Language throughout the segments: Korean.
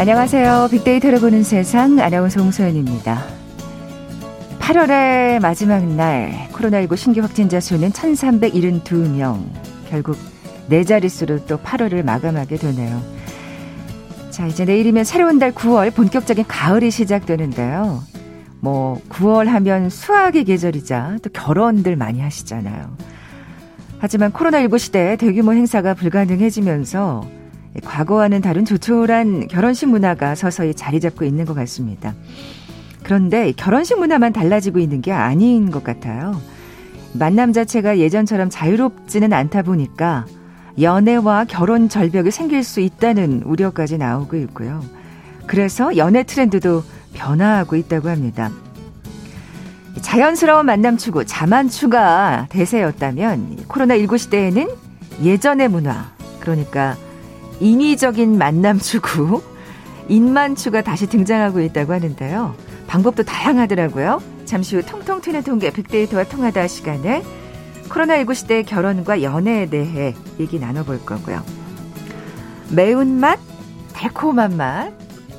안녕하세요. 빅데이터를 보는 세상 아나운서 홍소연입니다. 8월의 마지막 날 코로나19 신규 확진자 수는 1372명. 결국 네 자릿수로 또 8월을 마감하게 되네요. 자, 이제 내일이면 새로운 달 9월 본격적인 가을이 시작되는데요. 뭐 9월 하면 수학의 계절이자 또 결혼들 많이 하시잖아요. 하지만 코로나19 시대에 대규모 행사가 불가능해지면서 과거와는 다른 조촐한 결혼식 문화가 서서히 자리 잡고 있는 것 같습니다. 그런데 결혼식 문화만 달라지고 있는 게 아닌 것 같아요. 만남 자체가 예전처럼 자유롭지는 않다 보니까 연애와 결혼 절벽이 생길 수 있다는 우려까지 나오고 있고요. 그래서 연애 트렌드도 변화하고 있다고 합니다. 자연스러운 만남 추구, 자만 추가 대세였다면 코로나19 시대에는 예전의 문화, 그러니까 인위적인 만남 추구, 인만추가 다시 등장하고 있다고 하는데요. 방법도 다양하더라고요. 잠시 후 통통 튀는 통계 빅데이터와 통하다 시간에 코로나19 시대 결혼과 연애에 대해 얘기 나눠볼 거고요. 매운맛, 달콤한 맛,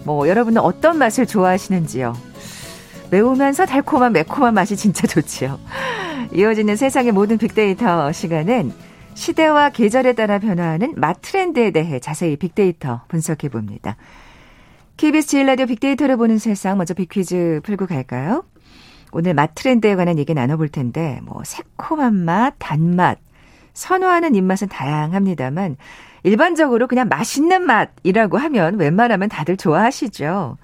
뭐 여러분은 어떤 맛을 좋아하시는지요? 매우면서 달콤한 매콤한 맛이 진짜 좋지요. 이어지는 세상의 모든 빅데이터 시간은 시대와 계절에 따라 변화하는 맛 트렌드에 대해 자세히 빅데이터 분석해 봅니다. KBS 제일 라디오 빅데이터를 보는 세상 먼저 빅퀴즈 풀고 갈까요? 오늘 맛 트렌드에 관한 얘기 나눠볼 텐데 뭐 새콤한 맛, 단맛, 선호하는 입맛은 다양합니다만 일반적으로 그냥 맛있는 맛이라고 하면 웬만하면 다들 좋아하시죠.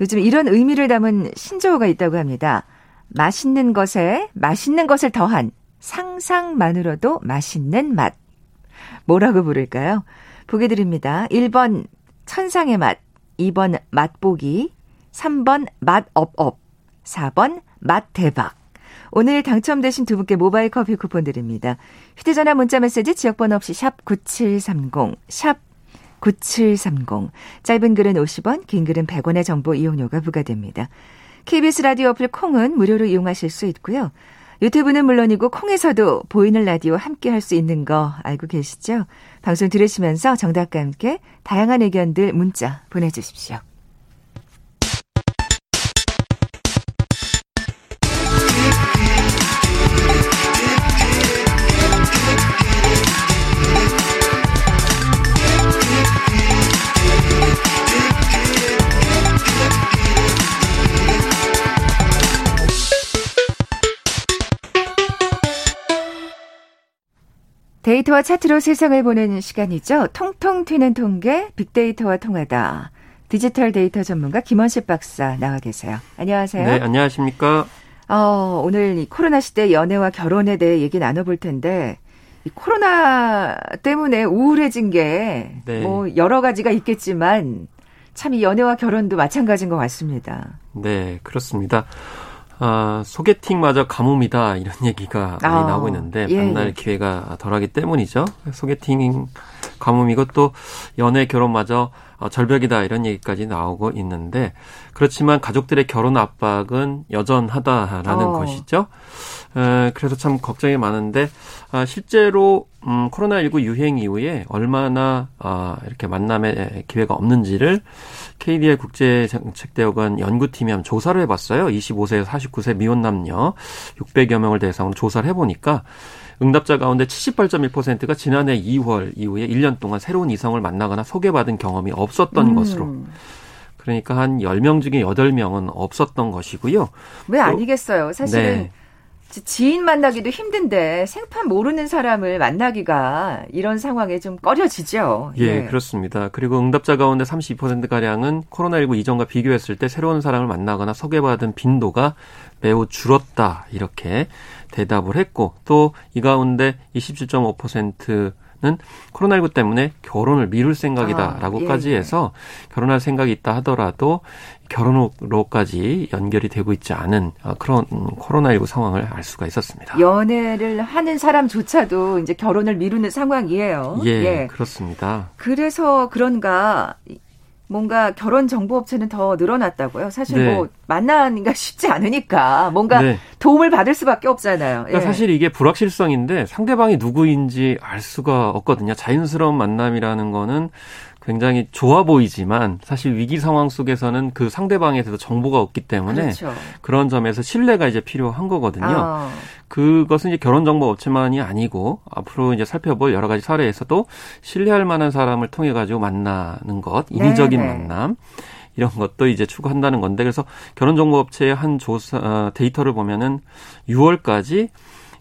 요즘 이런 의미를 담은 신조어가 있다고 합니다. 맛있는 것에 맛있는 것을 더한 상상만으로도 맛있는 맛. 뭐라고 부를까요? 보게 드립니다. 1번 천상의 맛, 2번 맛보기, 3번 맛업업, 4번 맛대박. 오늘 당첨되신 두 분께 모바일 커피 쿠폰 드립니다. 휴대전화 문자 메시지 지역번호 없이 샵 9730, 샵 9730. 짧은 글은 50원, 긴 글은 100원의 정보 이용료가 부과됩니다. KBS 라디오 어플 콩은 무료로 이용하실 수 있고요. 유튜브는 물론이고 콩에서도 보이는 라디오 함께 할 수 있는 거 알고 계시죠? 방송 들으시면서 정답과 함께 다양한 의견들 문자 보내주십시오. 데이터와 차트로 세상을 보는 시간이죠. 통통 튀는 통계, 빅데이터와 통하다. 디지털 데이터 전문가 김원식 박사 나와 계세요. 안녕하세요. 네, 안녕하십니까. 어, 오늘 이 코로나 시대 연애와 결혼에 대해 얘기 나눠볼 텐데, 이 코로나 때문에 우울해진 게, 네. 뭐, 여러 가지가 있겠지만, 참 이 연애와 결혼도 마찬가지인 것 같습니다. 네, 그렇습니다. 아, 소개팅마저 가뭄이다 이런 얘기가 많이 아, 나오고 있는데 예, 만날 예. 기회가 덜하기 때문이죠. 소개팅 가뭄 이것도 연애 결혼마저 어, 절벽이다 이런 얘기까지 나오고 있는데 그렇지만 가족들의 결혼 압박은 여전하다라는 어. 것이죠. 에, 그래서 참 걱정이 많은데 아, 실제로 음, 코로나19 유행 이후에 얼마나 아, 이렇게 만남의 기회가 없는지를 KDI 국제정책대학원 연구팀이 한 조사를 해봤어요. 25세에서 49세 미혼 남녀 600여 명을 대상으로 조사를 해보니까 응답자 가운데 78.1%가 지난해 2월 이후에 1년 동안 새로운 이성을 만나거나 소개받은 경험이 없었던 음. 것으로. 그러니까 한 10명 중에 8명은 없었던 것이고요. 왜 아니겠어요? 사실은 네. 지인 만나기도 힘든데 생판 모르는 사람을 만나기가 이런 상황에 좀 꺼려지죠. 예, 예. 그렇습니다. 그리고 응답자 가운데 32%가량은 코로나19 이전과 비교했을 때 새로운 사람을 만나거나 소개받은 빈도가 매우 줄었다. 이렇게 대답을 했고 또 이 가운데 27.5%는 코로나19 때문에 결혼을 미룰 생각이다라고까지 아, 예. 해서 결혼할 생각이 있다 하더라도 결혼으로까지 연결이 되고 있지 않은 어, 그런 코로나19 상황을 알 수가 있었습니다. 연애를 하는 사람조차도 이제 결혼을 미루는 상황이에요. 예, 예. 그렇습니다. 그래서 그런가 뭔가 결혼 정보 업체는 더 늘어났다고요. 사실 네. 뭐 만나기가 쉽지 않으니까 뭔가 네. 도움을 받을 수밖에 없잖아요. 그러니까 예. 사실 이게 불확실성인데 상대방이 누구인지 알 수가 없거든요. 자연스러운 만남이라는 거는 굉장히 좋아 보이지만 사실 위기 상황 속에서는 그 상대방에 대해서 정보가 없기 때문에 그렇죠. 그런 점에서 신뢰가 이제 필요한 거거든요. 아. 그것은 이제 결혼 정보 업체만이 아니고 앞으로 이제 살펴볼 여러 가지 사례에서도 신뢰할 만한 사람을 통해 가지고 만나는 것, 인위적인 네네. 만남 이런 것도 이제 추구한다는 건데 그래서 결혼 정보 업체의 한 조사 어, 데이터를 보면은 6월까지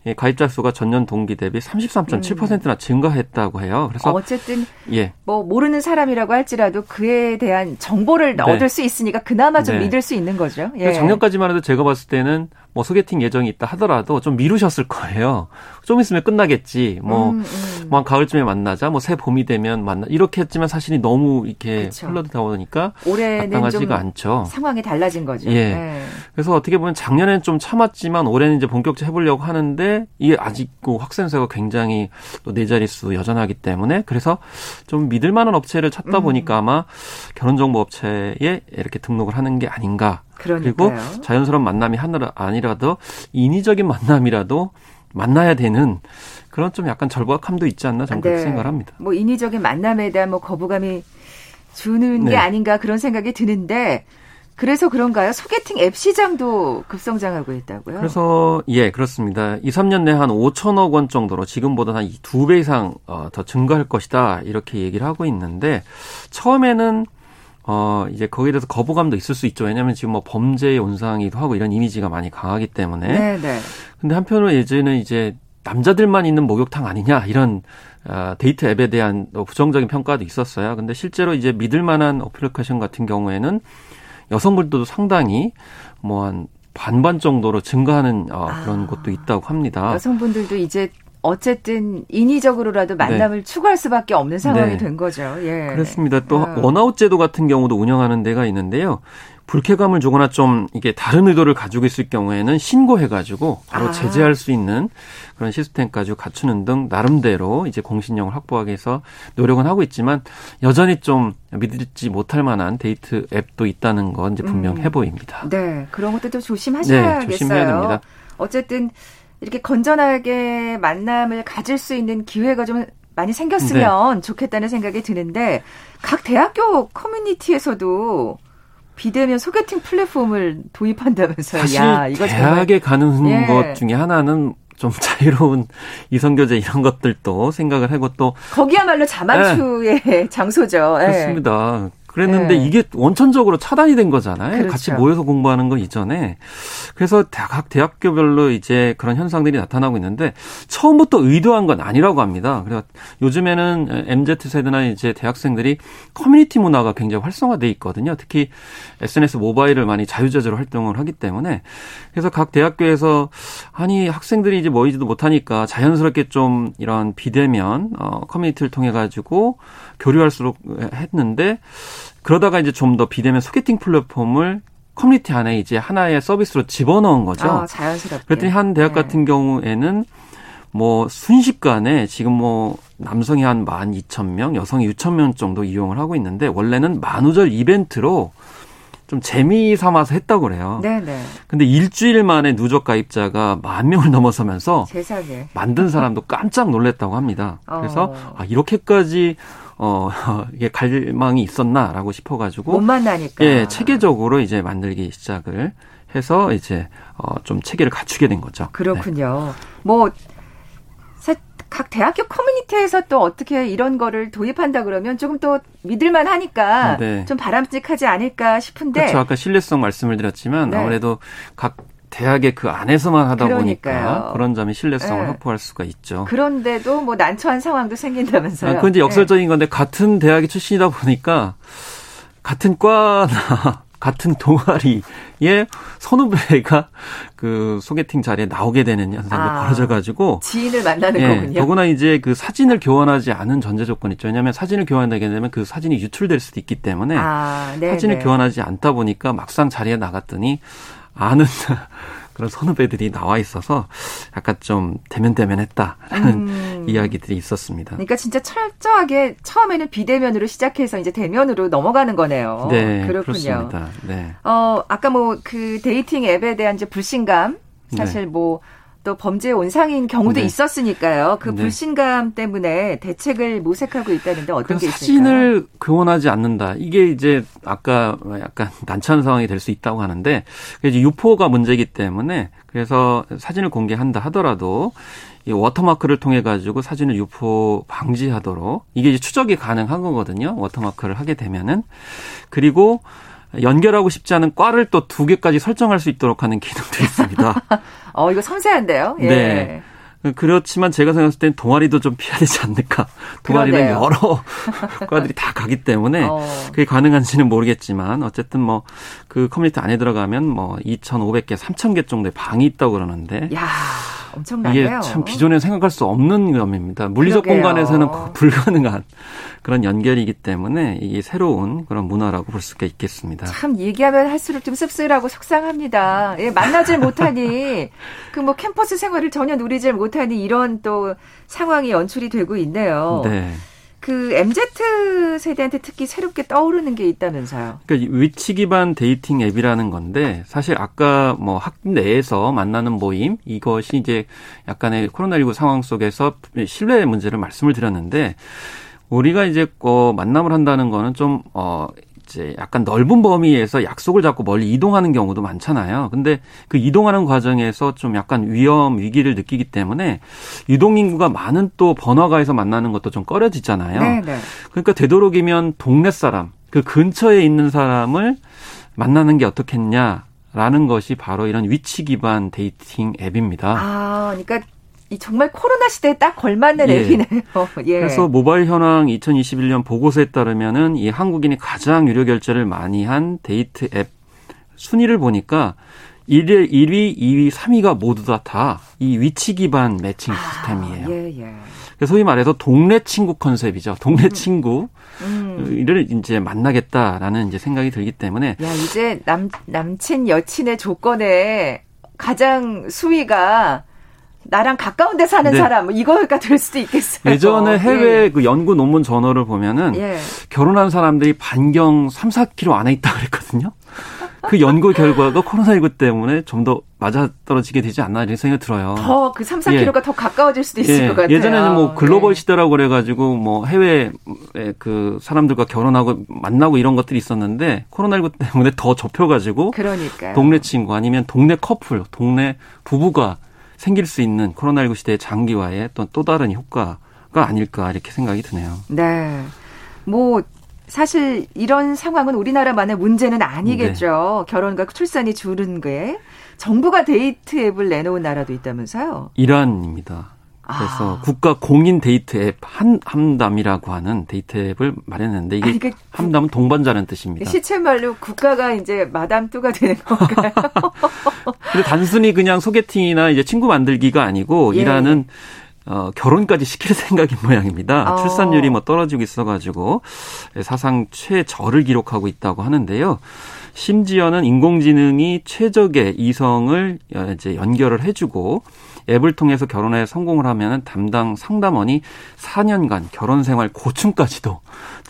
예, 가입자 수가 전년 동기 대비 33.7%나 음. 증가했다고 해요. 그래서 어쨌든 예. 뭐 모르는 사람이라고 할지라도 그에 대한 정보를 네. 얻을 수 있으니까 그나마 좀 네. 믿을 수 있는 거죠. 예. 작년까지만 해도 제가 봤을 때는 뭐 소개팅 예정이 있다 하더라도 좀 미루셨을 거예요. 좀 있으면 끝나겠지. 뭐, 음, 음. 뭐 가을쯤에 만나자. 뭐 새 봄이 되면 만나. 이렇게 했지만 사실이 너무 이렇게 그쵸. 흘러다 보니까 올해는 좀 않죠. 상황이 달라진 거죠. 예. 네. 그래서 어떻게 보면 작년에는 좀 참았지만 올해는 이제 본격적으로 해보려고 하는데 이게 아직도 확산세가 굉장히 또 네 자릿수 여전하기 때문에 그래서 좀 믿을 만한 업체를 찾다 음. 보니까 아마 결혼정보 업체에 이렇게 등록을 하는 게 아닌가. 그러니까요. 그리고 자연스러운 만남이 하나 아니라도 인위적인 만남이라도 만나야 되는 그런 좀 약간 절박함도 있지 않나 저는 네. 그렇게 생각을 합니다. 뭐 인위적인 만남에 대한 뭐 거부감이 주는 네. 게 아닌가 그런 생각이 드는데 그래서 그런가요? 소개팅 앱 시장도 급성장하고 있다고요? 그래서 예 그렇습니다. 2, 3년 내 한 5천억 원 정도로 지금보다 한 두 배 이상 어, 더 증가할 것이다 이렇게 얘기를 하고 있는데 처음에는 어, 이제 거기에 대해서 거부감도 있을 수 있죠. 왜냐하면 지금 뭐 범죄의 온상이기도 하고 이런 이미지가 많이 강하기 때문에. 네, 네. 근데 한편으로 예전에 이제 남자들만 있는 목욕탕 아니냐 이런 어, 데이트 앱에 대한 부정적인 평가도 있었어요. 근데 실제로 이제 믿을 만한 어플리케이션 같은 경우에는 여성분들도 상당히 뭐 한 반반 정도로 증가하는 어, 그런 아, 것도 있다고 합니다. 여성분들도 이제 어쨌든 인위적으로라도 만남을 네. 추구할 수밖에 없는 상황이 네. 된 거죠. 예. 그렇습니다. 또 어. 원아웃 제도 같은 경우도 운영하는 데가 있는데요. 불쾌감을 주거나 좀 이게 다른 의도를 가지고 있을 경우에는 신고해가지고 바로 아. 제재할 수 있는 그런 시스템까지 갖추는 등 나름대로 이제 공신력을 확보하기 위해서 노력은 하고 있지만 여전히 좀 믿지 못할 만한 데이트 앱도 있다는 건 이제 분명해 음. 보입니다. 네, 그런 것들도 조심하셔야겠어요. 네, 조심해야 됩니다. 어쨌든 이렇게 건전하게 만남을 가질 수 있는 기회가 좀 많이 생겼으면 네. 좋겠다는 생각이 드는데 각 대학교 커뮤니티에서도 비대면 소개팅 플랫폼을 도입한다면서요. 사실 야, 이거 대학에 정말... 가는 예. 것 중에 하나는 좀 자유로운 이성 교제 이런 것들도 생각을 하고 또 거기야말로 자만추의 네. 장소죠. 예. 그렇습니다. 그랬는데 네. 이게 원천적으로 차단이 된 거잖아요. 그렇죠. 같이 모여서 공부하는 거 이전에. 그래서 각 대학교별로 이제 그런 현상들이 나타나고 있는데 처음부터 의도한 건 아니라고 합니다. 그래서 요즘에는 MZ 세대나 이제 대학생들이 커뮤니티 문화가 굉장히 활성화돼 있거든요. 특히 SNS 모바일을 많이 자유자재로 활동을 하기 때문에 그래서 각 대학교에서 아니 학생들이 이제 모이지도 못하니까 자연스럽게 좀 이런 비대면 어 커뮤니티를 통해 가지고 교류할 수 했는데 그러다가 이제 좀 더 비대면 소개팅 플랫폼을 커뮤니티 안에 이제 하나의 서비스로 집어넣은 거죠. 아, 자연스럽게. 그랬더니 한 대학 네. 같은 경우에는 뭐 순식간에 지금 뭐 남성이 한 만 이천 명 여성이 유천 명 정도 이용을 하고 있는데 원래는 만우절 이벤트로 좀 재미 삼아서 했다고 그래요. 네네. 근데 일주일 만에 누적 가입자가 만 명을 넘어서면서 세상에. 만든 사람도 깜짝 놀랐다고 합니다. 그래서 어. 아, 이렇게까지 어, 이게 갈망이 있었나라고 싶어가지고. 못 만나니까. 예, 체계적으로 이제 만들기 시작을 해서 이제, 어, 좀 체계를 갖추게 된 거죠. 그렇군요. 네. 뭐, 각 대학교 커뮤니티에서 또 어떻게 이런 거를 도입한다 그러면 조금 또 믿을만 하니까 네. 좀 바람직하지 않을까 싶은데. 그렇죠. 아까 신뢰성 말씀을 드렸지만 네. 아무래도 각 대학의 그 안에서만 하다 그러니까요. 보니까 그런 점이 신뢰성을 네. 확보할 수가 있죠. 그런데도 뭐 난처한 상황도 생긴다면서요. 아, 그건 이제 역설적인 네. 건데 같은 대학의 출신이다 보니까 같은 과나 같은 동아리에 선후배가 그 소개팅 자리에 나오게 되는 현상도 아, 벌어져가지고 지인을 만나는 예, 거군요. 더구나 이제 그 사진을 교환하지 않은 전제 조건이 있죠. 왜냐하면 사진을 교환하게 되면 그 사진이 유출될 수도 있기 때문에 아, 사진을 교환하지 않다 보니까 막상 자리에 나갔더니 아는 그런 선후배들이 나와 있어서 약간 좀 대면대면했다라는 음. 이야기들이 있었습니다. 그러니까 진짜 철저하게 처음에는 비대면으로 시작해서 이제 대면으로 넘어가는 거네요. 네, 그렇군요. 그렇습니다. 네. 어 아까 뭐 그 데이팅 앱에 대한 이제 불신감 사실 네. 뭐 또 범죄 온상인 경우도 네. 있었으니까요. 그 네. 불신감 때문에 대책을 모색하고 있다는데 어떤 게 있을까요? 사진을 교환하지 않는다. 이게 이제 아까 약간 난처한 상황이 될 수 있다고 하는데 이제 유포가 문제이기 때문에 그래서 사진을 공개한다 하더라도 이 워터마크를 통해 가지고 사진을 유포 방지하도록 이게 이제 추적이 가능한 거거든요. 워터마크를 하게 되면은 그리고 연결하고 싶지 않은 과를 또 두 개까지 설정할 수 있도록 하는 기능도 있습니다. 어, 이거 섬세한데요? 예. 네. 그렇지만 제가 생각했을 땐 동아리도 좀 피해야 되지 않을까. 동아리는 그러네요. 여러 과들이 다 가기 때문에 어. 그게 가능한지는 모르겠지만 어쨌든 뭐 그 커뮤니티 안에 들어가면 뭐 2,500개, 3,000개 정도의 방이 있다고 그러는데. 야. 엄청나네요. 이게 참 기존에 생각할 수 없는 위험입니다. 물리적 그러게요. 공간에서는 불가능한 그런 연결이기 때문에 이게 새로운 그런 문화라고 볼 수가 있겠습니다. 참 얘기하면 할수록 좀 씁쓸하고 속상합니다. 예, 만나질 못하니 그 뭐 캠퍼스 생활을 전혀 누리질 못하니 이런 또 상황이 연출이 되고 있네요. 네. 그 MZ 세대한테 특히 새롭게 떠오르는 게 있다면서요. 그러니까 위치 기반 데이팅 앱이라는 건데 사실 아까 뭐 학내에서 만나는 모임 이것이 이제 약간의 코로나19 상황 속에서 신뢰 문제를 말씀을 드렸는데 우리가 이제 어 만남을 한다는 거는 좀 어 이제 약간 넓은 범위에서 약속을 잡고 멀리 이동하는 경우도 많잖아요. 근데 그 이동하는 과정에서 좀 약간 위험 위기를 느끼기 때문에 유동 인구가 많은 또 번화가에서 만나는 것도 좀 꺼려지잖아요. 네네. 네. 그러니까 되도록이면 동네 사람, 그 근처에 있는 사람을 만나는 게 어떻겠냐 라는 것이 바로 이런 위치 기반 데이팅 앱입니다. 아, 그러니까 이 정말 코로나 시대에 딱 걸맞는 예. 앱이네요. 예. 그래서 모바일 현황 2021년 보고서에 따르면은 이 한국인이 가장 유료 결제를 많이 한 데이트 앱 순위를 보니까 1위, 1위, 2위, 3위가 모두 다 이 위치 기반 매칭 아, 시스템이에요. 아, 예, 예. 소위 말해서 동네 친구 컨셉이죠. 동네 음. 친구. 를 음. 이제 만나겠다라는 이제 생각이 들기 때문에 야 이제 남 남친 여친의 조건에 가장 수위가 나랑 가까운 데 사는 네. 사람 뭐 이거가 될 수도 있겠어요. 예전에 해외 예. 그 연구 논문 저널을 보면은 예. 결혼한 사람들이 반경 3, 4km 안에 있다 그랬거든요. 그 연구 결과가 코로나19 때문에 좀 더 맞아떨어지게 되지 않나 이런 생각이 들어요. 더 그 3, 4km가 예. 더 가까워질 수도 있을 예. 것 같아요. 예전에는 뭐 글로벌 네. 시대라고 그래가지고 뭐 해외 그 사람들과 결혼하고 만나고 이런 것들이 있었는데 코로나19 때문에 더 좁혀가지고 그러니까요. 동네 친구 아니면 동네 커플, 동네 부부가 생길 수 있는 코로나19 시대의 장기화에 또, 또 다른 효과가 아닐까 이렇게 생각이 드네요. 네. 뭐 사실 이런 상황은 우리나라만의 문제는 아니겠죠. 네. 결혼과 출산이 줄은 게 정부가 데이트 앱을 내놓은 나라도 있다면서요? 이란입니다. 그래서 아. 국가 공인 데이트 앱 한, 함담이라고 하는 데이트 앱을 마련했는데 이게 아니, 그러니까 함담은 동반자는 뜻입니다. 시쳇말로 국가가 이제 마담뚜가 되는 건가요? 근데 단순히 그냥 소개팅이나 이제 친구 만들기가 아니고 예. 이라는 어, 결혼까지 시킬 생각인 모양입니다. 어. 출산율이 뭐 떨어지고 있어가지고 사상 최저를 기록하고 있다고 하는데요. 심지어는 인공지능이 최적의 이성을 이제 연결을 해주고 앱을 통해서 결혼에 성공을 하면 담당 상담원이 4년간 결혼 생활 고충까지도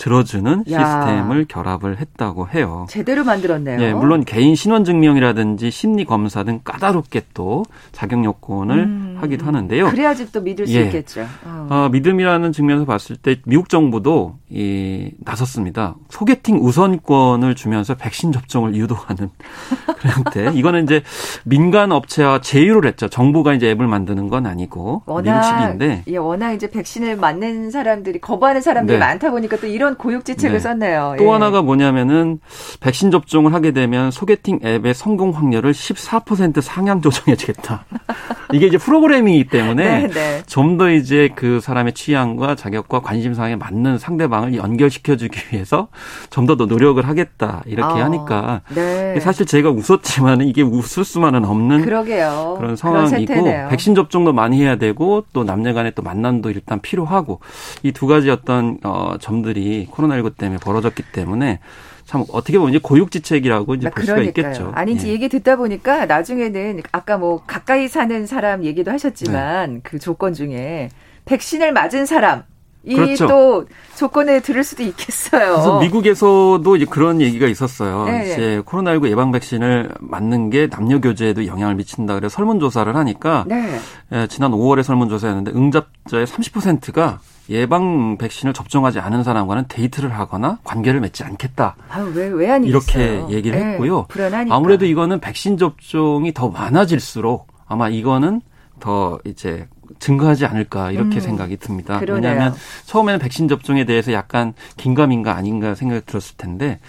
들어주는 야. 시스템을 결합을 했다고 해요. 제대로 만들었네요. 예, 물론 개인 신원 증명이라든지 심리 검사 등 까다롭게 또 자격 요건을 음. 하기도 하는데요. 그래야지 또 믿을 수 예. 있겠죠. 어. 어, 믿음이라는 측면에서 봤을 때 미국 정부도 이 나섰습니다. 소개팅 우선권을 주면서 백신 접종을 유도하는 그런 형태. 이거는 이제 민간 업체와 제휴를 했죠. 정부가 이제 앱을 만드는 건 아니고 워낙, 미국식인데. 예, 워낙 이제 백신을 맞는 사람들이 거부하는 사람들이 네. 많다 보니까 또 이런 고육지책을 네. 썼네요. 또 예. 하나가 뭐냐면은 백신 접종을 하게 되면 소개팅 앱의 성공 확률을 14% 상향 조정해 주겠다. 이게 이제 프로그래밍이기 때문에 네, 네. 좀더 이제 그 사람의 취향과 자격과 관심사에 맞는 상대방을 연결시켜 주기 위해서 좀 더 더 노력을 하겠다. 이렇게 아, 하니까 네. 사실 제가 웃었지만은 이게 웃을 수만은 없는 그러게요. 그런 상황이고 그런 백신 접종도 많이 해야 되고 또 남녀 간의 또 만남도 일단 필요하고 이 두 가지 어떤 어 점들이 코로나19 때문에 벌어졌기 때문에 참 어떻게 보면 이제 고육지책이라고 이제 볼 수가 있겠죠. 이제 예. 얘기 듣다 보니까 나중에는 아까 뭐 가까이 사는 사람 얘기도 하셨지만 네. 그 조건 중에 백신을 맞은 사람 이또 그렇죠. 조건에 들을 수도 있겠어요. 그래서 미국에서도 이제 그런 얘기가 있었어요. 네. 이제 코로나19 예방 백신을 맞는 게 남녀 교제에도 영향을 미친다. 그래서 설문 조사를 하니까 네. 예, 지난 5월에 설문 조사였는데 응답자의 30%가 예방 백신을 접종하지 않은 사람과는 데이트를 하거나 관계를 맺지 않겠다. 아, 왜, 왜 이렇게 얘기를 네, 했고요. 불안하니까. 아무래도 이거는 백신 접종이 더 많아질수록 아마 이거는 더 이제 증가하지 않을까 이렇게 음, 생각이 듭니다. 그러네요. 왜냐하면 처음에는 백신 접종에 대해서 약간 긴가민가 아닌가 생각이 들었을 텐데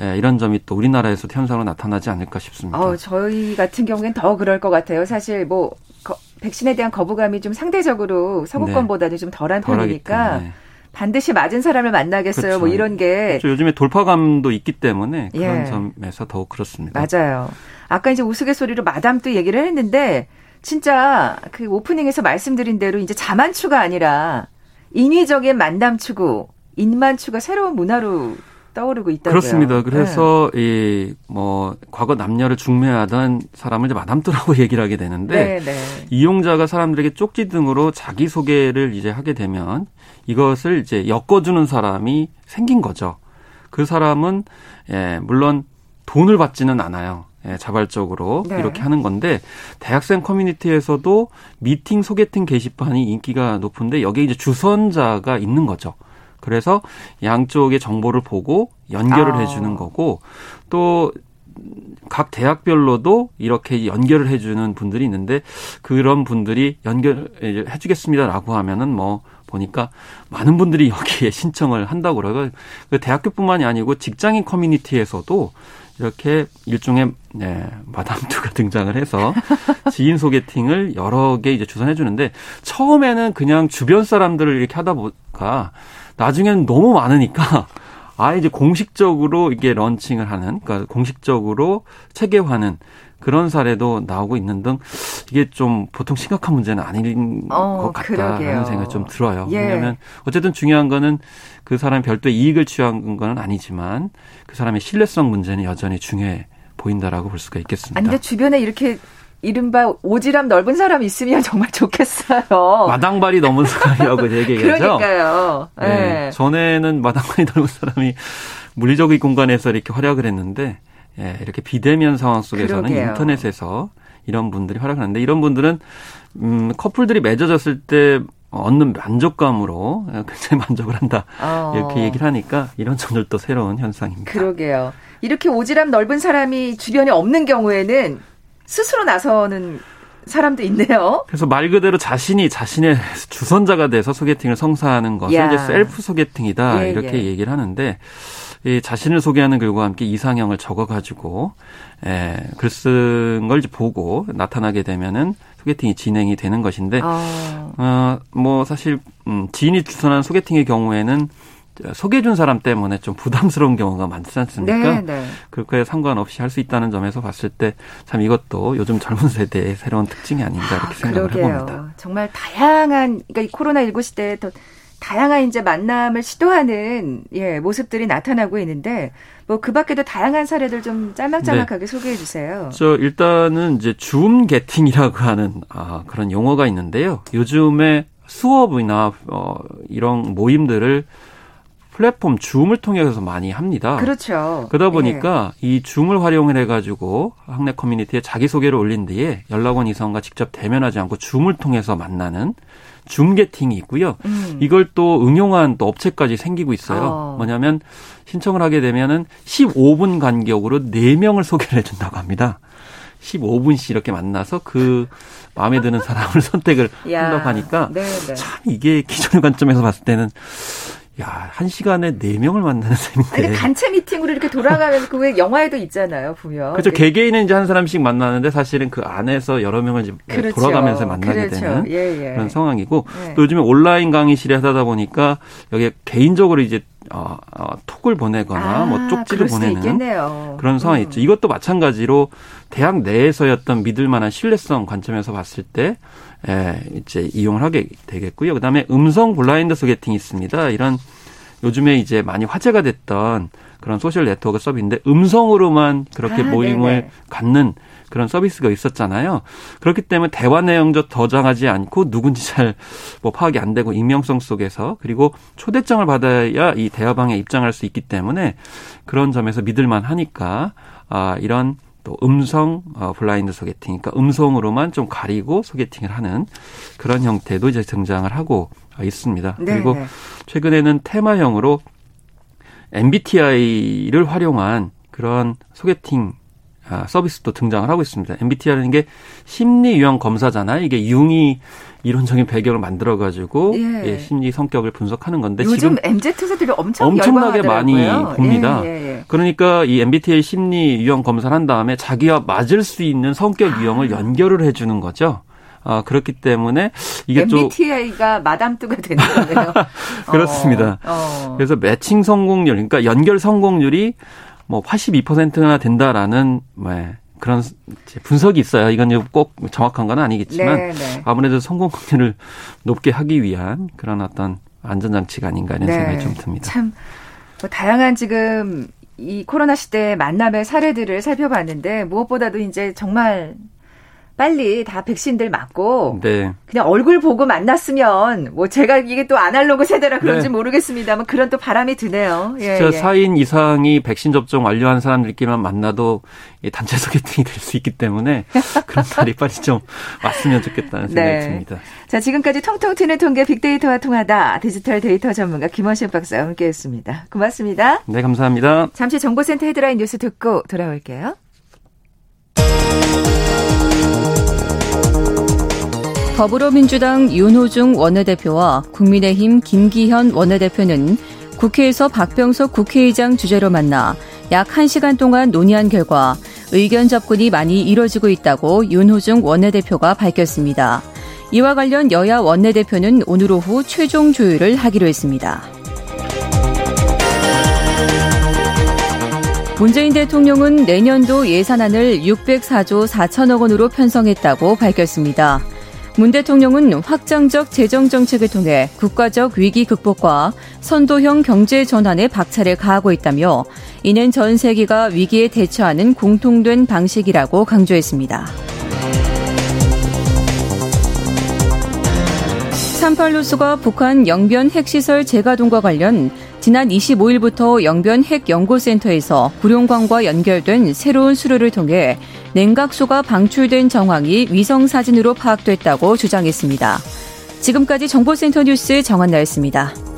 예, 이런 점이 또 우리나라에서도 현상으로 나타나지 않을까 싶습니다. 어, 저희 같은 경우엔 더 그럴 것 같아요. 사실 뭐 거, 백신에 대한 거부감이 좀 상대적으로 서구권보다는 네. 좀 덜한 편이니까 반드시 맞은 사람을 만나겠어요. 뭐 그렇죠. 뭐 이런 게 그렇죠. 요즘에 돌파감도 있기 때문에 그런 예. 점에서 더욱 그렇습니다. 맞아요. 아까 이제 우스갯소리로 마담도 얘기를 했는데 진짜 그 오프닝에서 말씀드린 대로 이제 자만추가 아니라 인위적인 만남 추구, 인만추가 새로운 문화로 떠오르고 있다고요. 그렇습니다. 그래서 네. 이뭐 과거 남녀를 중매하던 사람을 이제 마담뜨라고 얘기를 하게 되는데 네, 네. 이용자가 사람들에게 쪽지 등으로 자기 소개를 이제 하게 되면 이것을 이제 엮어주는 사람이 생긴 거죠. 그 사람은 예 물론 돈을 받지는 않아요. 예, 자발적으로 네. 이렇게 하는 건데 대학생 커뮤니티에서도 미팅 소개팅 게시판이 인기가 높은데 여기에 이제 주선자가 있는 거죠. 그래서 양쪽의 정보를 보고 연결을 아. 해주는 거고 또 각 대학별로도 이렇게 연결을 해주는 분들이 있는데 그런 분들이 연결해주겠습니다라고 하면은 뭐 보니까 많은 분들이 여기에 신청을 한다고 그러고 그 대학교뿐만이 아니고 직장인 커뮤니티에서도 이렇게 일종의 네, 마담투가 등장을 해서 지인 소개팅을 여러 개 이제 주선해 주는데 처음에는 그냥 주변 사람들을 이렇게 하다 보니까 나중에는 너무 많으니까 아 이제 공식적으로 이게 런칭을 하는 그러니까 공식적으로 체계화는 그런 사례도 나오고 있는 등 이게 좀 보통 심각한 문제는 아닌 어, 것 같다라는 그러게요. 생각이 좀 들어요. 예. 왜냐하면 어쨌든 중요한 거는 그 사람이 별도의 이익을 취한 건 아니지만 그 사람의 신뢰성 문제는 여전히 중요해 보인다라고 볼 수가 있겠습니다. 아니, 근데 주변에 이렇게 이른바 오지랖 넓은 사람이 있으면 정말 좋겠어요. 마당발이 넘은 사람이라고 얘기하죠. 그러니까요. 네. 네. 전에는 마당발이 넓은 사람이 물리적인 공간에서 이렇게 활약을 했는데 예, 이렇게 비대면 상황 속에서는 그러게요. 인터넷에서 이런 분들이 활약하는데 이런 분들은 음, 커플들이 맺어졌을 때 얻는 만족감으로 굉장히 만족을 한다. 어. 이렇게 얘기를 하니까 이런 점들도 새로운 현상입니다. 그러게요. 이렇게 오지랖 넓은 사람이 주변에 없는 경우에는 스스로 나서는 사람도 있네요. 그래서 말 그대로 자신이 자신의 주선자가 돼서 소개팅을 성사하는 것을 야. 이제 셀프 소개팅이다 예, 이렇게 예. 얘기를 하는데 이 자신을 소개하는 글과 함께 이상형을 적어가지고 예, 글 쓴 걸 보고 나타나게 되면은 소개팅이 진행이 되는 것인데 어, 어뭐 사실 음, 지인이 주선한 소개팅의 경우에는 소개해준 사람 때문에 좀 부담스러운 경우가 많지 않습니까? 네, 네. 그거에 상관없이 할 수 있다는 점에서 봤을 때 참 이것도 요즘 젊은 세대의 새로운 특징이 아닌가 이렇게 아, 생각을 그러게요. 해봅니다. 정말 다양한 그러니까 이 코로나 19 시대에 더 다양한 이제 만남을 시도하는 예, 모습들이 나타나고 있는데 뭐 그 밖에도 다양한 사례들 좀 짤막짤막하게 네. 소개해 주세요. 저 일단은 이제 줌 게팅이라고 하는 아, 그런 용어가 있는데요. 요즘에 수업이나 어, 이런 모임들을 플랫폼 줌을 통해서 많이 합니다. 그렇죠. 그러다 보니까 예. 이 줌을 활용을 해가지고 학내 커뮤니티에 자기소개를 올린 뒤에 연락 원 이성과 직접 대면하지 않고 줌을 통해서 만나는 줌게팅이 있고요. 음. 이걸 또 응용한 또 업체까지 생기고 있어요. 어. 뭐냐면 신청을 하게 되면은 15분 간격으로 4명을 소개를 해준다고 합니다. 15분씩 이렇게 만나서 그 마음에 드는 사람을 선택을 한다고 하니까 네네. 네. 참 이게 기존의 관점에서 봤을 때는 야, 한 시간에 네 명을 만나는 셈인데. 아니, 단체 미팅으로 이렇게 돌아가면서 그 왜 영화에도 있잖아요, 보면. 그렇죠. 개개인은 이제 한 사람씩 만나는데 사실은 그 안에서 여러 명을 이제 그렇죠. 돌아가면서 만나게 그렇죠. 되는 예, 예. 그런 상황이고 예. 또 요즘에 온라인 강의실에 하다 보니까 여기 개인적으로 이제 어, 어, 톡을 보내거나 뭐 아, 뭐 쪽지를 보내는 그런 상황이 음. 있죠. 이것도 마찬가지로 대학 내에서였던 믿을 만한 신뢰성 관점에서 봤을 때 예, 이제 이용을 하게 되겠고요. 그다음에 음성 블라인드 소개팅이 있습니다. 이런 요즘에 이제 많이 화제가 됐던 그런 소셜 네트워크 서비스인데 음성으로만 그렇게 아, 모임을 네네. 갖는 그런 서비스가 있었잖아요. 그렇기 때문에 대화 내용도 저장하지 않고 누군지 잘 뭐 파악이 안 되고 익명성 속에서 그리고 초대장을 받아야 이 대화방에 입장할 수 있기 때문에 그런 점에서 믿을만 하니까 아 이런 또 음성 어, 블라인드 소개팅, 그러니까 음성으로만 좀 가리고 소개팅을 하는 그런 형태도 이제 등장을 하고 있습니다. 네 그리고 네. 최근에는 테마형으로 MBTI를 활용한 그런 소개팅 아, 서비스도 등장을 하고 있습니다. MBTI라는 게 심리 유형 검사잖아요. 이게 융이 이론적인 배경을 만들어 가지고 예. 예, 심리 성격을 분석하는 건데 요즘 MZ 세들이 엄청 엄청나게 많이 봅니다. 예, 예, 예, 그러니까 이 MBTI 심리 유형 검사를 한 다음에 자기와 맞을 수 있는 성격 아. 유형을 아. 연결을 해 주는 거죠. 아, 그렇기 때문에 이게 MBTI가 좀 마담뚜가 되는 거네요. 그렇습니다. 어, 어. 그래서 매칭 성공률, 그러니까 연결 성공률이 뭐 82%나 된다라는 네, 그런 분석이 있어요. 이건 꼭 정확한 건 아니겠지만 네, 네. 아무래도 성공 확률을 높게 하기 위한 그런 어떤 안전장치가 아닌가 이런 네. 생각이 좀 듭니다. 참 뭐 다양한 지금 이 코로나 시대 만남의 사례들을 살펴봤는데 무엇보다도 이제 정말 빨리 다 백신들 맞고 네. 그냥 얼굴 보고 만났으면 뭐 제가 이게 또 아날로그 세대라 그런지 네. 모르겠습니다만 그런 또 바람이 드네요. 예, 진짜 예. 4인 이상이 백신 접종 완료한 사람들끼리만 만나도 단체 소개팅이 될 수 있기 때문에 그런 날이 빨리 좀 왔으면 좋겠다는 생각이 네. 듭니다. 자, 지금까지 통통 튀는 통계 빅데이터와 통하다 디지털 데이터 전문가 김원식 박사와 함께했습니다. 고맙습니다. 네, 감사합니다. 잠시 정보센터 헤드라인 뉴스 듣고 돌아올게요. 더불어민주당 윤호중 원내대표와 국민의힘 김기현 원내대표는 국회에서 박병석 국회의장 주재로 만나 약 1시간 동안 논의한 결과 의견 접근이 많이 이뤄지고 있다고 윤호중 원내대표가 밝혔습니다. 이와 관련 여야 원내대표는 오늘 오후 최종 조율을 하기로 했습니다. 문재인 대통령은 내년도 예산안을 604조 4천억 원으로 편성했다고 밝혔습니다. 문 대통령은 확장적 재정 정책을 통해 국가적 위기 극복과 선도형 경제 전환에 박차를 가하고 있다며 이는 전 세계가 위기에 대처하는 공통된 방식이라고 강조했습니다. 38루스가 북한 영변 핵시설 재가동과 관련 지난 25일부터 영변 핵연구센터에서 구룡광과 연결된 새로운 수로를 통해 냉각수가 방출된 정황이 위성 사진으로 파악됐다고 주장했습니다. 지금까지 정보센터 뉴스 정한나였습니다.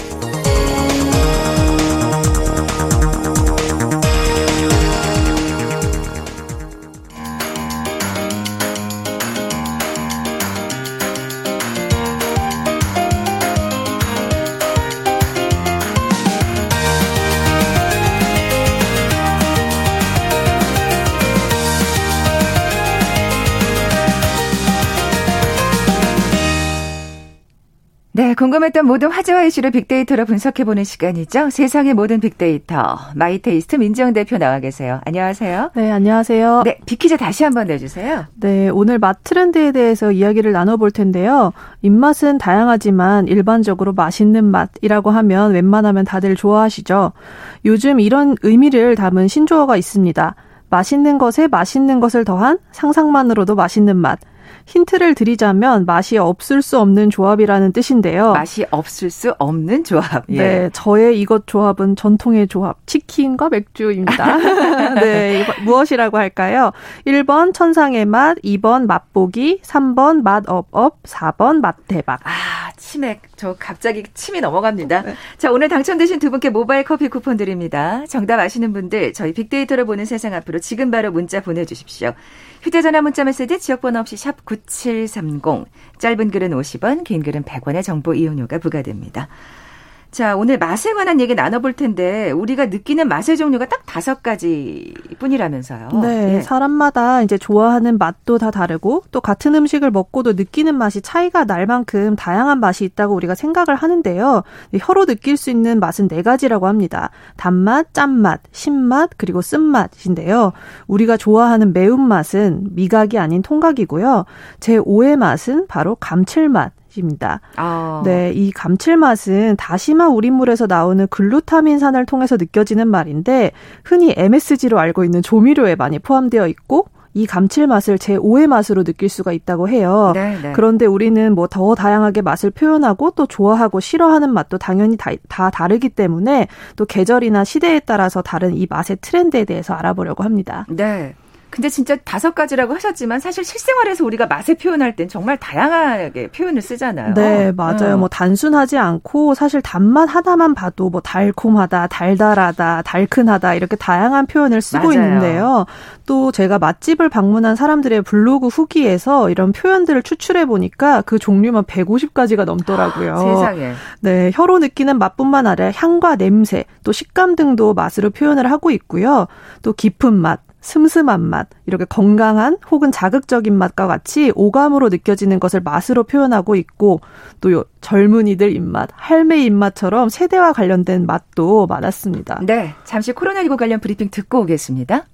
궁금했던 모든 화제와 이슈를 빅데이터로 분석해보는 시간이죠. 세상의 모든 빅데이터. 마이테이스트 민정 대표 나와 계세요. 안녕하세요. 네, 안녕하세요. 네, 빅퀴즈 다시 한번 내주세요. 네, 오늘 맛 트렌드에 대해서 이야기를 나눠볼 텐데요. 입맛은 다양하지만 일반적으로 맛있는 맛이라고 하면 웬만하면 다들 좋아하시죠. 요즘 이런 의미를 담은 신조어가 있습니다. 맛있는 것에 맛있는 것을 더한 상상만으로도 맛있는 맛. 힌트를 드리자면 맛이 없을 수 없는 조합이라는 뜻인데요. 맛이 없을 수 없는 조합. 예. 네, 저의 이것 조합은 전통의 조합 치킨과 맥주입니다. 네, 무엇이라고 할까요? 1번 천상의 맛, 2번 맛보기, 3번 맛업업, 4번 맛대박. 아, 치맥. 저 갑자기 침이 넘어갑니다. 네. 자, 오늘 당첨되신 두 분께 모바일 커피 쿠폰 드립니다. 정답 아시는 분들 저희 빅데이터를 보는 세상 앞으로 지금 바로 문자 보내주십시오. 휴대전화 문자 메시지 지역번호 없이 샵 9730. 짧은 글은 50원, 긴 글은 100원의 정보 이용료가 부과됩니다. 자, 오늘 맛에 관한 얘기 나눠볼 텐데, 우리가 느끼는 맛의 종류가 딱 다섯 가지 뿐이라면서요. 네, 예. 사람마다 이제 좋아하는 맛도 다 다르고, 또 같은 음식을 먹고도 느끼는 맛이 차이가 날 만큼 다양한 맛이 있다고 우리가 생각을 하는데요. 혀로 느낄 수 있는 맛은 네 가지라고 합니다. 단맛, 짠맛, 신맛, 그리고 쓴맛인데요. 우리가 좋아하는 매운맛은 미각이 아닌 통각이고요. 제 5의 맛은 바로 감칠맛, 입니다. 아. 네, 이 감칠맛은 다시마 우린물에서 나오는 글루타민산을 통해서 느껴지는 말인데 흔히 MSG로 알고 있는 조미료에 많이 포함되어 있고 이 감칠맛을 제5의 맛으로 느낄 수가 있다고 해요. 네네. 네. 그런데 우리는 뭐 더 다양하게 맛을 표현하고 또 좋아하고 싫어하는 맛도 당연히 다, 다 다르기 때문에 또 계절이나 시대에 따라서 다른 이 맛의 트렌드에 대해서 알아보려고 합니다. 네. 근데 진짜 다섯 가지라고 하셨지만 사실 실생활에서 우리가 맛을 표현할 땐 정말 다양하게 표현을 쓰잖아요. 네, 맞아요. 어. 뭐 단순하지 않고 사실 단맛 하나만 봐도 뭐 달콤하다, 달달하다, 달큰하다 이렇게 다양한 표현을 쓰고 맞아요. 있는데요. 또 제가 맛집을 방문한 사람들의 블로그 후기에서 이런 표현들을 추출해 보니까 그 종류만 150가지가 넘더라고요. 세상에. 네, 혀로 느끼는 맛뿐만 아니라 향과 냄새, 또 식감 등도 맛으로 표현을 하고 있고요. 또 깊은 맛, 슴슴한 맛, 이렇게 건강한 혹은 자극적인 맛과 같이 오감으로 느껴지는 것을 맛으로 표현하고 있고 또 젊은이들 입맛, 할매 입맛처럼 세대와 관련된 맛도 많았습니다. 네, 잠시 코로나19 관련 브리핑 듣고 오겠습니다.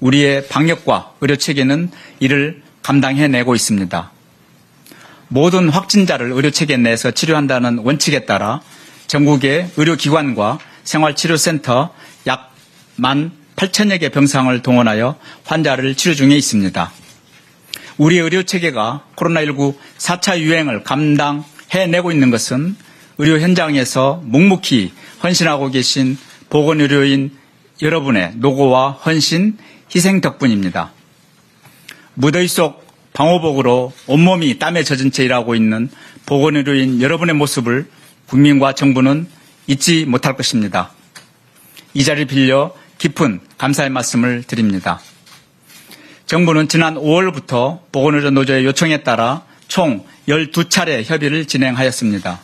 우리의 방역과 의료 체계는 이를 감당해내고 있습니다. 모든 확진자를 의료 체계 내에서 치료한다는 원칙에 따라 전국의 의료기관과 생활치료센터 약만 8천여 개 병상을 동원하여 환자를 치료 중에 있습니다. 우리 의료 체계가 코로나19 4차 유행을 감당해내고 있는 것은 의료 현장에서 묵묵히 헌신하고 계신 보건의료인 여러분의 노고와 헌신, 희생 덕분입니다. 무더위 속 방호복으로 온몸이 땀에 젖은 채 일하고 있는 보건의료인 여러분의 모습을 국민과 정부는 잊지 못할 것입니다. 이 자리를 빌려 깊은 감사의 말씀을 드립니다. 정부는 지난 5월부터 보건의료 노조의 요청에 따라 총 12차례 협의를 진행하였습니다.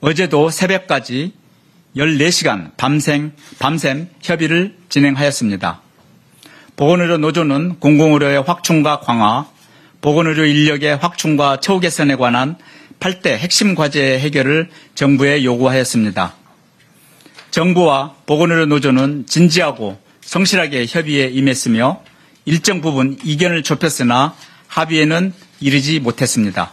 어제도 새벽까지 14시간 밤생, 밤샘 협의를 진행하였습니다. 보건의료 노조는 공공의료의 확충과 강화, 보건의료 인력의 확충과 처우 개선에 관한 8대 핵심 과제 해결을 정부에 요구하였습니다. 정부와 보건의료 노조는 진지하고 성실하게 협의에 임했으며 일정 부분 이견을 좁혔으나 합의에는 이르지 못했습니다.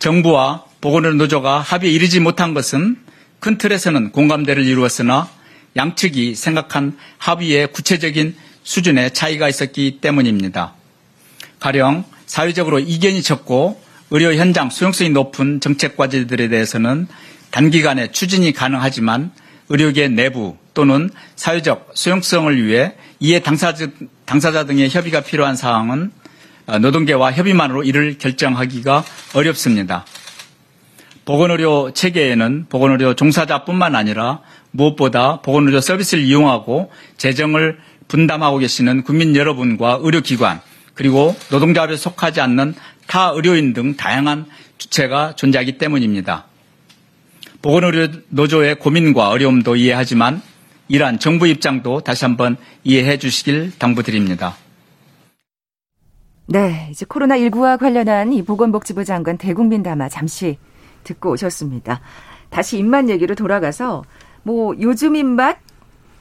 정부와 보건의료 노조가 합의에 이르지 못한 것은 큰 틀에서는 공감대를 이루었으나 양측이 생각한 합의의 구체적인 수준의 차이가 있었기 때문입니다. 가령 사회적으로 이견이 적고 의료 현장 수용성이 높은 정책 과제들에 대해서는 단기간에 추진이 가능하지만 의료계 내부 또는 사회적 수용성을 위해 이해 당사자, 당사자 등의 협의가 필요한 사항은 어, 노동계와 협의만으로 이를 결정하기가 어렵습니다. 보건의료 체계에는 보건의료 종사자뿐만 아니라 무엇보다 보건의료 서비스를 이용하고 재정을 분담하고 계시는 국민 여러분과 의료기관 그리고 노동자업에 속하지 않는 타 의료인 등 다양한 주체가 존재하기 때문입니다. 보건의료 노조의 고민과 어려움도 이해하지만 이러한 정부 입장도 다시 한번 이해해 주시길 당부드립니다. 네, 이제 코로나19와 관련한 이 보건복지부 장관 대국민 담화 잠시 듣고 오셨습니다. 다시 입맛 얘기로 돌아가서 뭐 요즘 입맛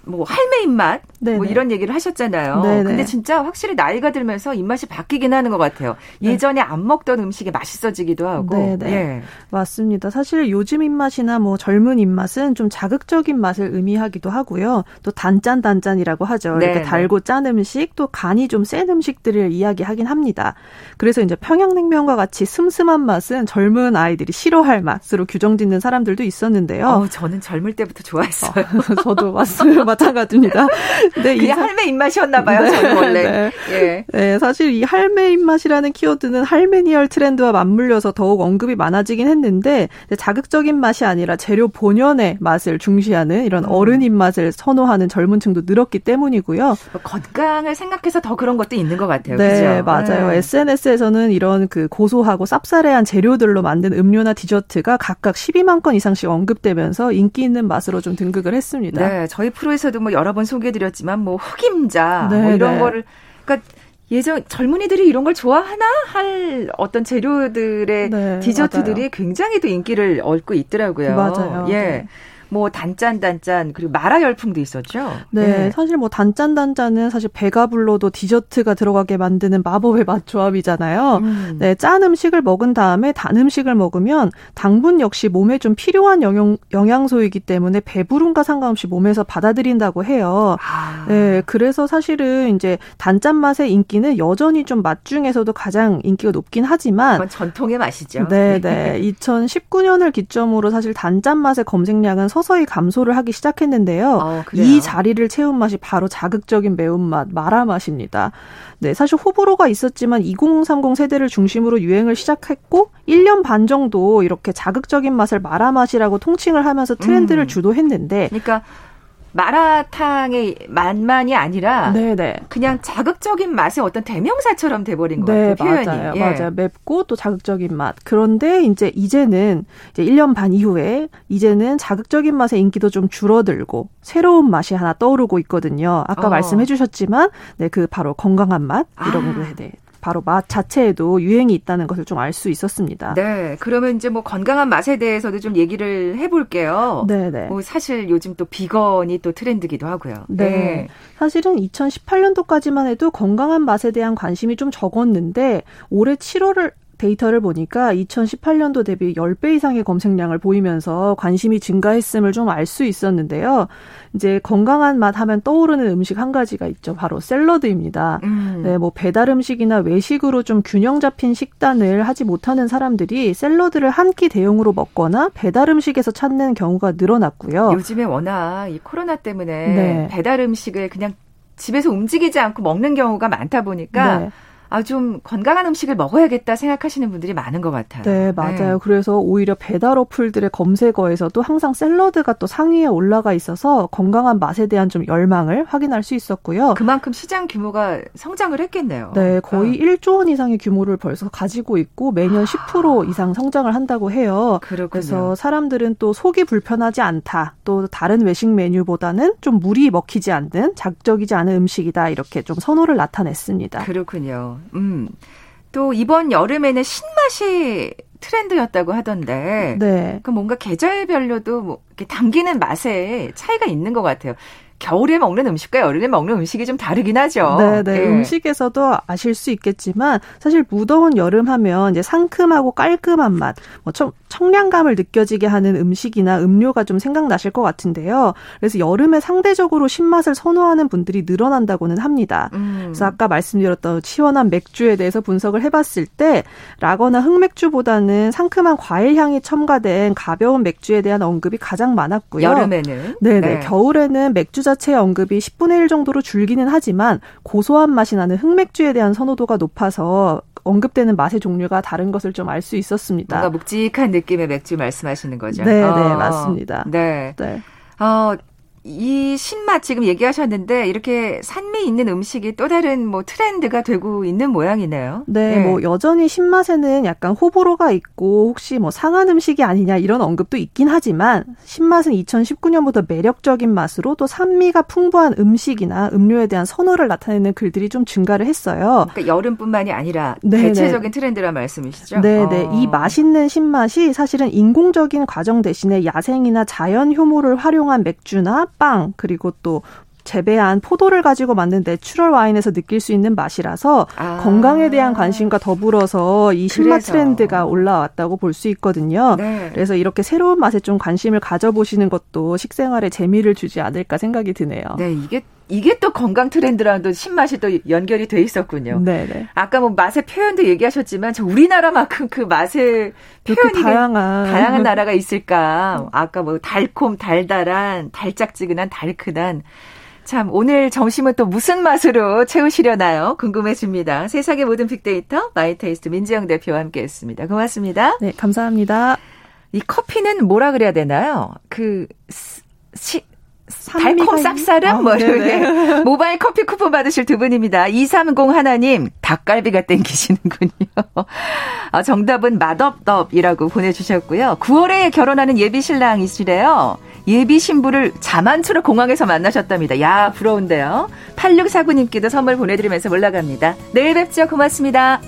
뭐 할매 입맛 뭐 네네. 뭐 이런 얘기를 하셨잖아요. 네네. 근데 진짜 확실히 나이가 들면서 입맛이 바뀌긴 하는 것 같아요. 네. 예전에 네. 안 먹던 음식이 맛있어지기도 하고. 네네. 예. 맞습니다. 사실 요즘 입맛이나 뭐 젊은 입맛은 좀 자극적인 맛을 의미하기도 하고요. 또 단짠 단짠이라고 하죠. 이렇게 달고 짠 음식 또 간이 좀 센 음식들을 이야기하긴 합니다. 그래서 이제 평양냉면과 같이 슴슴한 맛은 젊은 아이들이 싫어할 맛으로 규정짓는 사람들도 있었는데요. 어, 저는 젊을 때부터 좋아했어요. 어, 저도 맞습니다. 마찬가지입니다. 네, 그냥 할매 입맛이었나 봐요. 네, 저는 원래. 네. 예. 네, 사실 이 할매 입맛이라는 키워드는 할메니얼 트렌드와 맞물려서 더욱 언급이 많아지긴 했는데 자극적인 맛이 아니라 재료 본연의 맛을 중시하는 이런 음. 어른 입맛을 선호하는 젊은 층도 늘었기 때문이고요. 뭐 건강을 생각해서 더 그런 것도 있는 것 같아요. 네, 그죠? 맞아요. 네. SNS에서는 이런 그 고소하고 쌉싸래한 재료들로 만든 음료나 디저트가 각각 12만 건 이상씩 언급되면서 인기 있는 맛으로 좀 등극을 했습니다. 네, 저희 프로에서도 뭐 여러 번 소개해드렸지만 뭐 흑임자 네, 뭐 이런 네. 거를 그러니까 예전 젊은이들이 이런 걸 좋아하나 할 어떤 재료들의 네, 디저트들이 맞아요. 굉장히 또 인기를 얻고 있더라고요. 맞아요. 예. 네. 뭐 단짠 단짠 그리고 마라 열풍도 있었죠. 네, 네, 사실 뭐 단짠 단짠은 사실 배가 불러도 디저트가 들어가게 만드는 마법의 맛 조합이잖아요. 음. 네, 짠 음식을 먹은 다음에 단 음식을 먹으면 당분 역시 몸에 좀 필요한 영양 영양소이기 때문에 배부름과 상관없이 몸에서 받아들인다고 해요. 아. 네, 그래서 사실은 이제 단짠 맛의 인기는 여전히 좀 맛 중에서도 가장 인기가 높긴 하지만 전통의 맛이죠. 네, 네. 2019년을 기점으로 사실 단짠 맛의 검색량은 서 서히 감소를 하기 시작했는데요. 어, 이 자리를 채운 맛이 바로 자극적인 매운맛, 마라 맛입니다. 네, 사실 호불호가 있었지만 2030 세대를 중심으로 유행을 시작했고 1년 반 정도 이렇게 자극적인 맛을 마라 맛이라고 통칭을 하면서 트렌드를 음. 주도했는데 그러니까 마라탕의 맛만이 아니라 네네. 그냥 자극적인 맛의 어떤 대명사처럼 돼버린 것 네, 같아요. 표현이. 맞아요. 예. 맞아요. 맵고 또 자극적인 맛. 그런데 이제 이제는 이제 1년 반 이후에 이제는 자극적인 맛의 인기도 좀 줄어들고 새로운 맛이 하나 떠오르고 있거든요. 아까 어. 말씀해 주셨지만 네, 그 바로 건강한 맛 이런 아. 거에 대해 바로 맛 자체에도 유행이 있다는 것을 좀 알 수 있었습니다. 네. 그러면 이제 뭐 건강한 맛에 대해서도 좀 얘기를 해볼게요. 네네. 네. 뭐 사실 요즘 또 비건이 또 트렌드기도 하고요. 네. 네. 사실은 2018년도까지만 해도 건강한 맛에 대한 관심이 좀 적었는데 올해 7월을 데이터를 보니까 2018년도 대비 10배 이상의 검색량을 보이면서 관심이 증가했음을 좀 알 수 있었는데요. 이제 건강한 맛 하면 떠오르는 음식 한 가지가 있죠. 바로 샐러드입니다. 음. 네, 뭐 배달 음식이나 외식으로 좀 균형 잡힌 식단을 하지 못하는 사람들이 샐러드를 한 끼 대용으로 먹거나 배달 음식에서 찾는 경우가 늘어났고요. 요즘에 워낙 이 코로나 때문에 네. 배달 음식을 그냥 집에서 움직이지 않고 먹는 경우가 많다 보니까 네. 아, 좀 건강한 음식을 먹어야겠다 생각하시는 분들이 많은 것 같아요. 네, 맞아요. 네. 그래서 오히려 배달 어플들의 검색어에서도 항상 샐러드가 또 상위에 올라가 있어서 건강한 맛에 대한 좀 열망을 확인할 수 있었고요. 그만큼 시장 규모가 성장을 했겠네요. 네, 거의 아. 1조 원 이상의 규모를 벌써 가지고 있고 매년 10% 이상 성장을 한다고 해요. 그렇군요. 그래서 사람들은 또 속이 불편하지 않다. 또 다른 외식 메뉴보다는 좀 물이 먹히지 않는 자극적이지 않은 음식이다. 이렇게 좀 선호를 나타냈습니다. 그렇군요. 음. 또 이번 여름에는 신맛이 트렌드였다고 하던데. 네. 그 뭔가 계절별로도 뭐 이렇게 당기는 맛에 차이가 있는 것 같아요. 겨울에 먹는 음식과 여름에 먹는 음식이 좀 다르긴 하죠. 네, 네. 예. 음식에서도 아실 수 있겠지만 사실 무더운 여름 하면 이제 상큼하고 깔끔한 맛, 뭐 청, 청량감을 느껴지게 하는 음식이나 음료가 좀 생각나실 것 같은데요. 그래서 여름에 상대적으로 신맛을 선호하는 분들이 늘어난다고는 합니다. 음. 그래서 아까 말씀드렸던 시원한 맥주에 대해서 분석을 해봤을 때 라거나 흑맥주보다는 상큼한 과일 향이 첨가된 가벼운 맥주에 대한 언급이 가장 많았고요. 여름에는 네네 네. 겨울에는 맥주 자 체의 언급이 10분의 1 정도로 줄기는 하지만 고소한 맛이 나는 흑맥주에 대한 선호도가 높아서 언급되는 맛의 종류가 다른 것을 좀 알 수 있었습니다. 뭔가 묵직한 느낌의 맥주 말씀하시는 거죠? 네, 네, 어. 맞습니다. 네. 네. 어, 이 신맛 지금 얘기하셨는데 이렇게 산미 있는 음식이 또 다른 뭐 트렌드가 되고 있는 모양이네요. 네, 네, 뭐 여전히 신맛에는 약간 호불호가 있고 혹시 뭐 상한 음식이 아니냐 이런 언급도 있긴 하지만 신맛은 2019년부터 매력적인 맛으로 또 산미가 풍부한 음식이나 음료에 대한 선호를 나타내는 글들이 좀 증가를 했어요. 그러니까 여름뿐만이 아니라 네, 네. 대체적인 트렌드란 말씀이시죠? 네, 네. 이 어. 맛있는 신맛이 사실은 인공적인 과정 대신에 야생이나 자연 효모를 활용한 맥주나 빵 그리고 또 재배한 포도를 가지고 만든 내추럴 와인에서 느낄 수 있는 맛이라서 아. 건강에 대한 관심과 더불어서 이 신맛 그래서. 트렌드가 올라왔다고 볼 수 있거든요. 네. 그래서 이렇게 새로운 맛에 좀 관심을 가져보시는 것도 식생활에 재미를 주지 않을까 생각이 드네요. 네, 이게 이게 또 건강 트렌드랑도 신맛이 또 연결이 돼 있었군요. 네네. 네. 아까 뭐 맛의 표현도 얘기하셨지만 저 우리나라만큼 그 맛의 표현이 다양한 다양한 나라가 있을까? 아까 뭐 달콤, 달달한, 달짝지근한, 달큰한 참 오늘 점심은 또 무슨 맛으로 채우시려나요? 궁금해집니다. 세상의 모든 빅데이터 마이테이스트 민지영 대표와 함께했습니다. 고맙습니다. 네, 감사합니다. 이 커피는 뭐라 그래야 되나요? 그 시, 달콤 쌉싸름 아, 뭐 이렇게 모바일 커피 쿠폰 받으실 두 분입니다. 230 하나님 닭갈비가 땡기시는군요. 아, 정답은 맛없덥이라고 보내주셨고요. 9월에 결혼하는 예비 신랑이시래요. 예비 신부를 자만추로 공항에서 만나셨답니다. 야 부러운데요. 8649님께도 선물 보내드리면서 올라갑니다. 내일 뵙죠. 고맙습니다.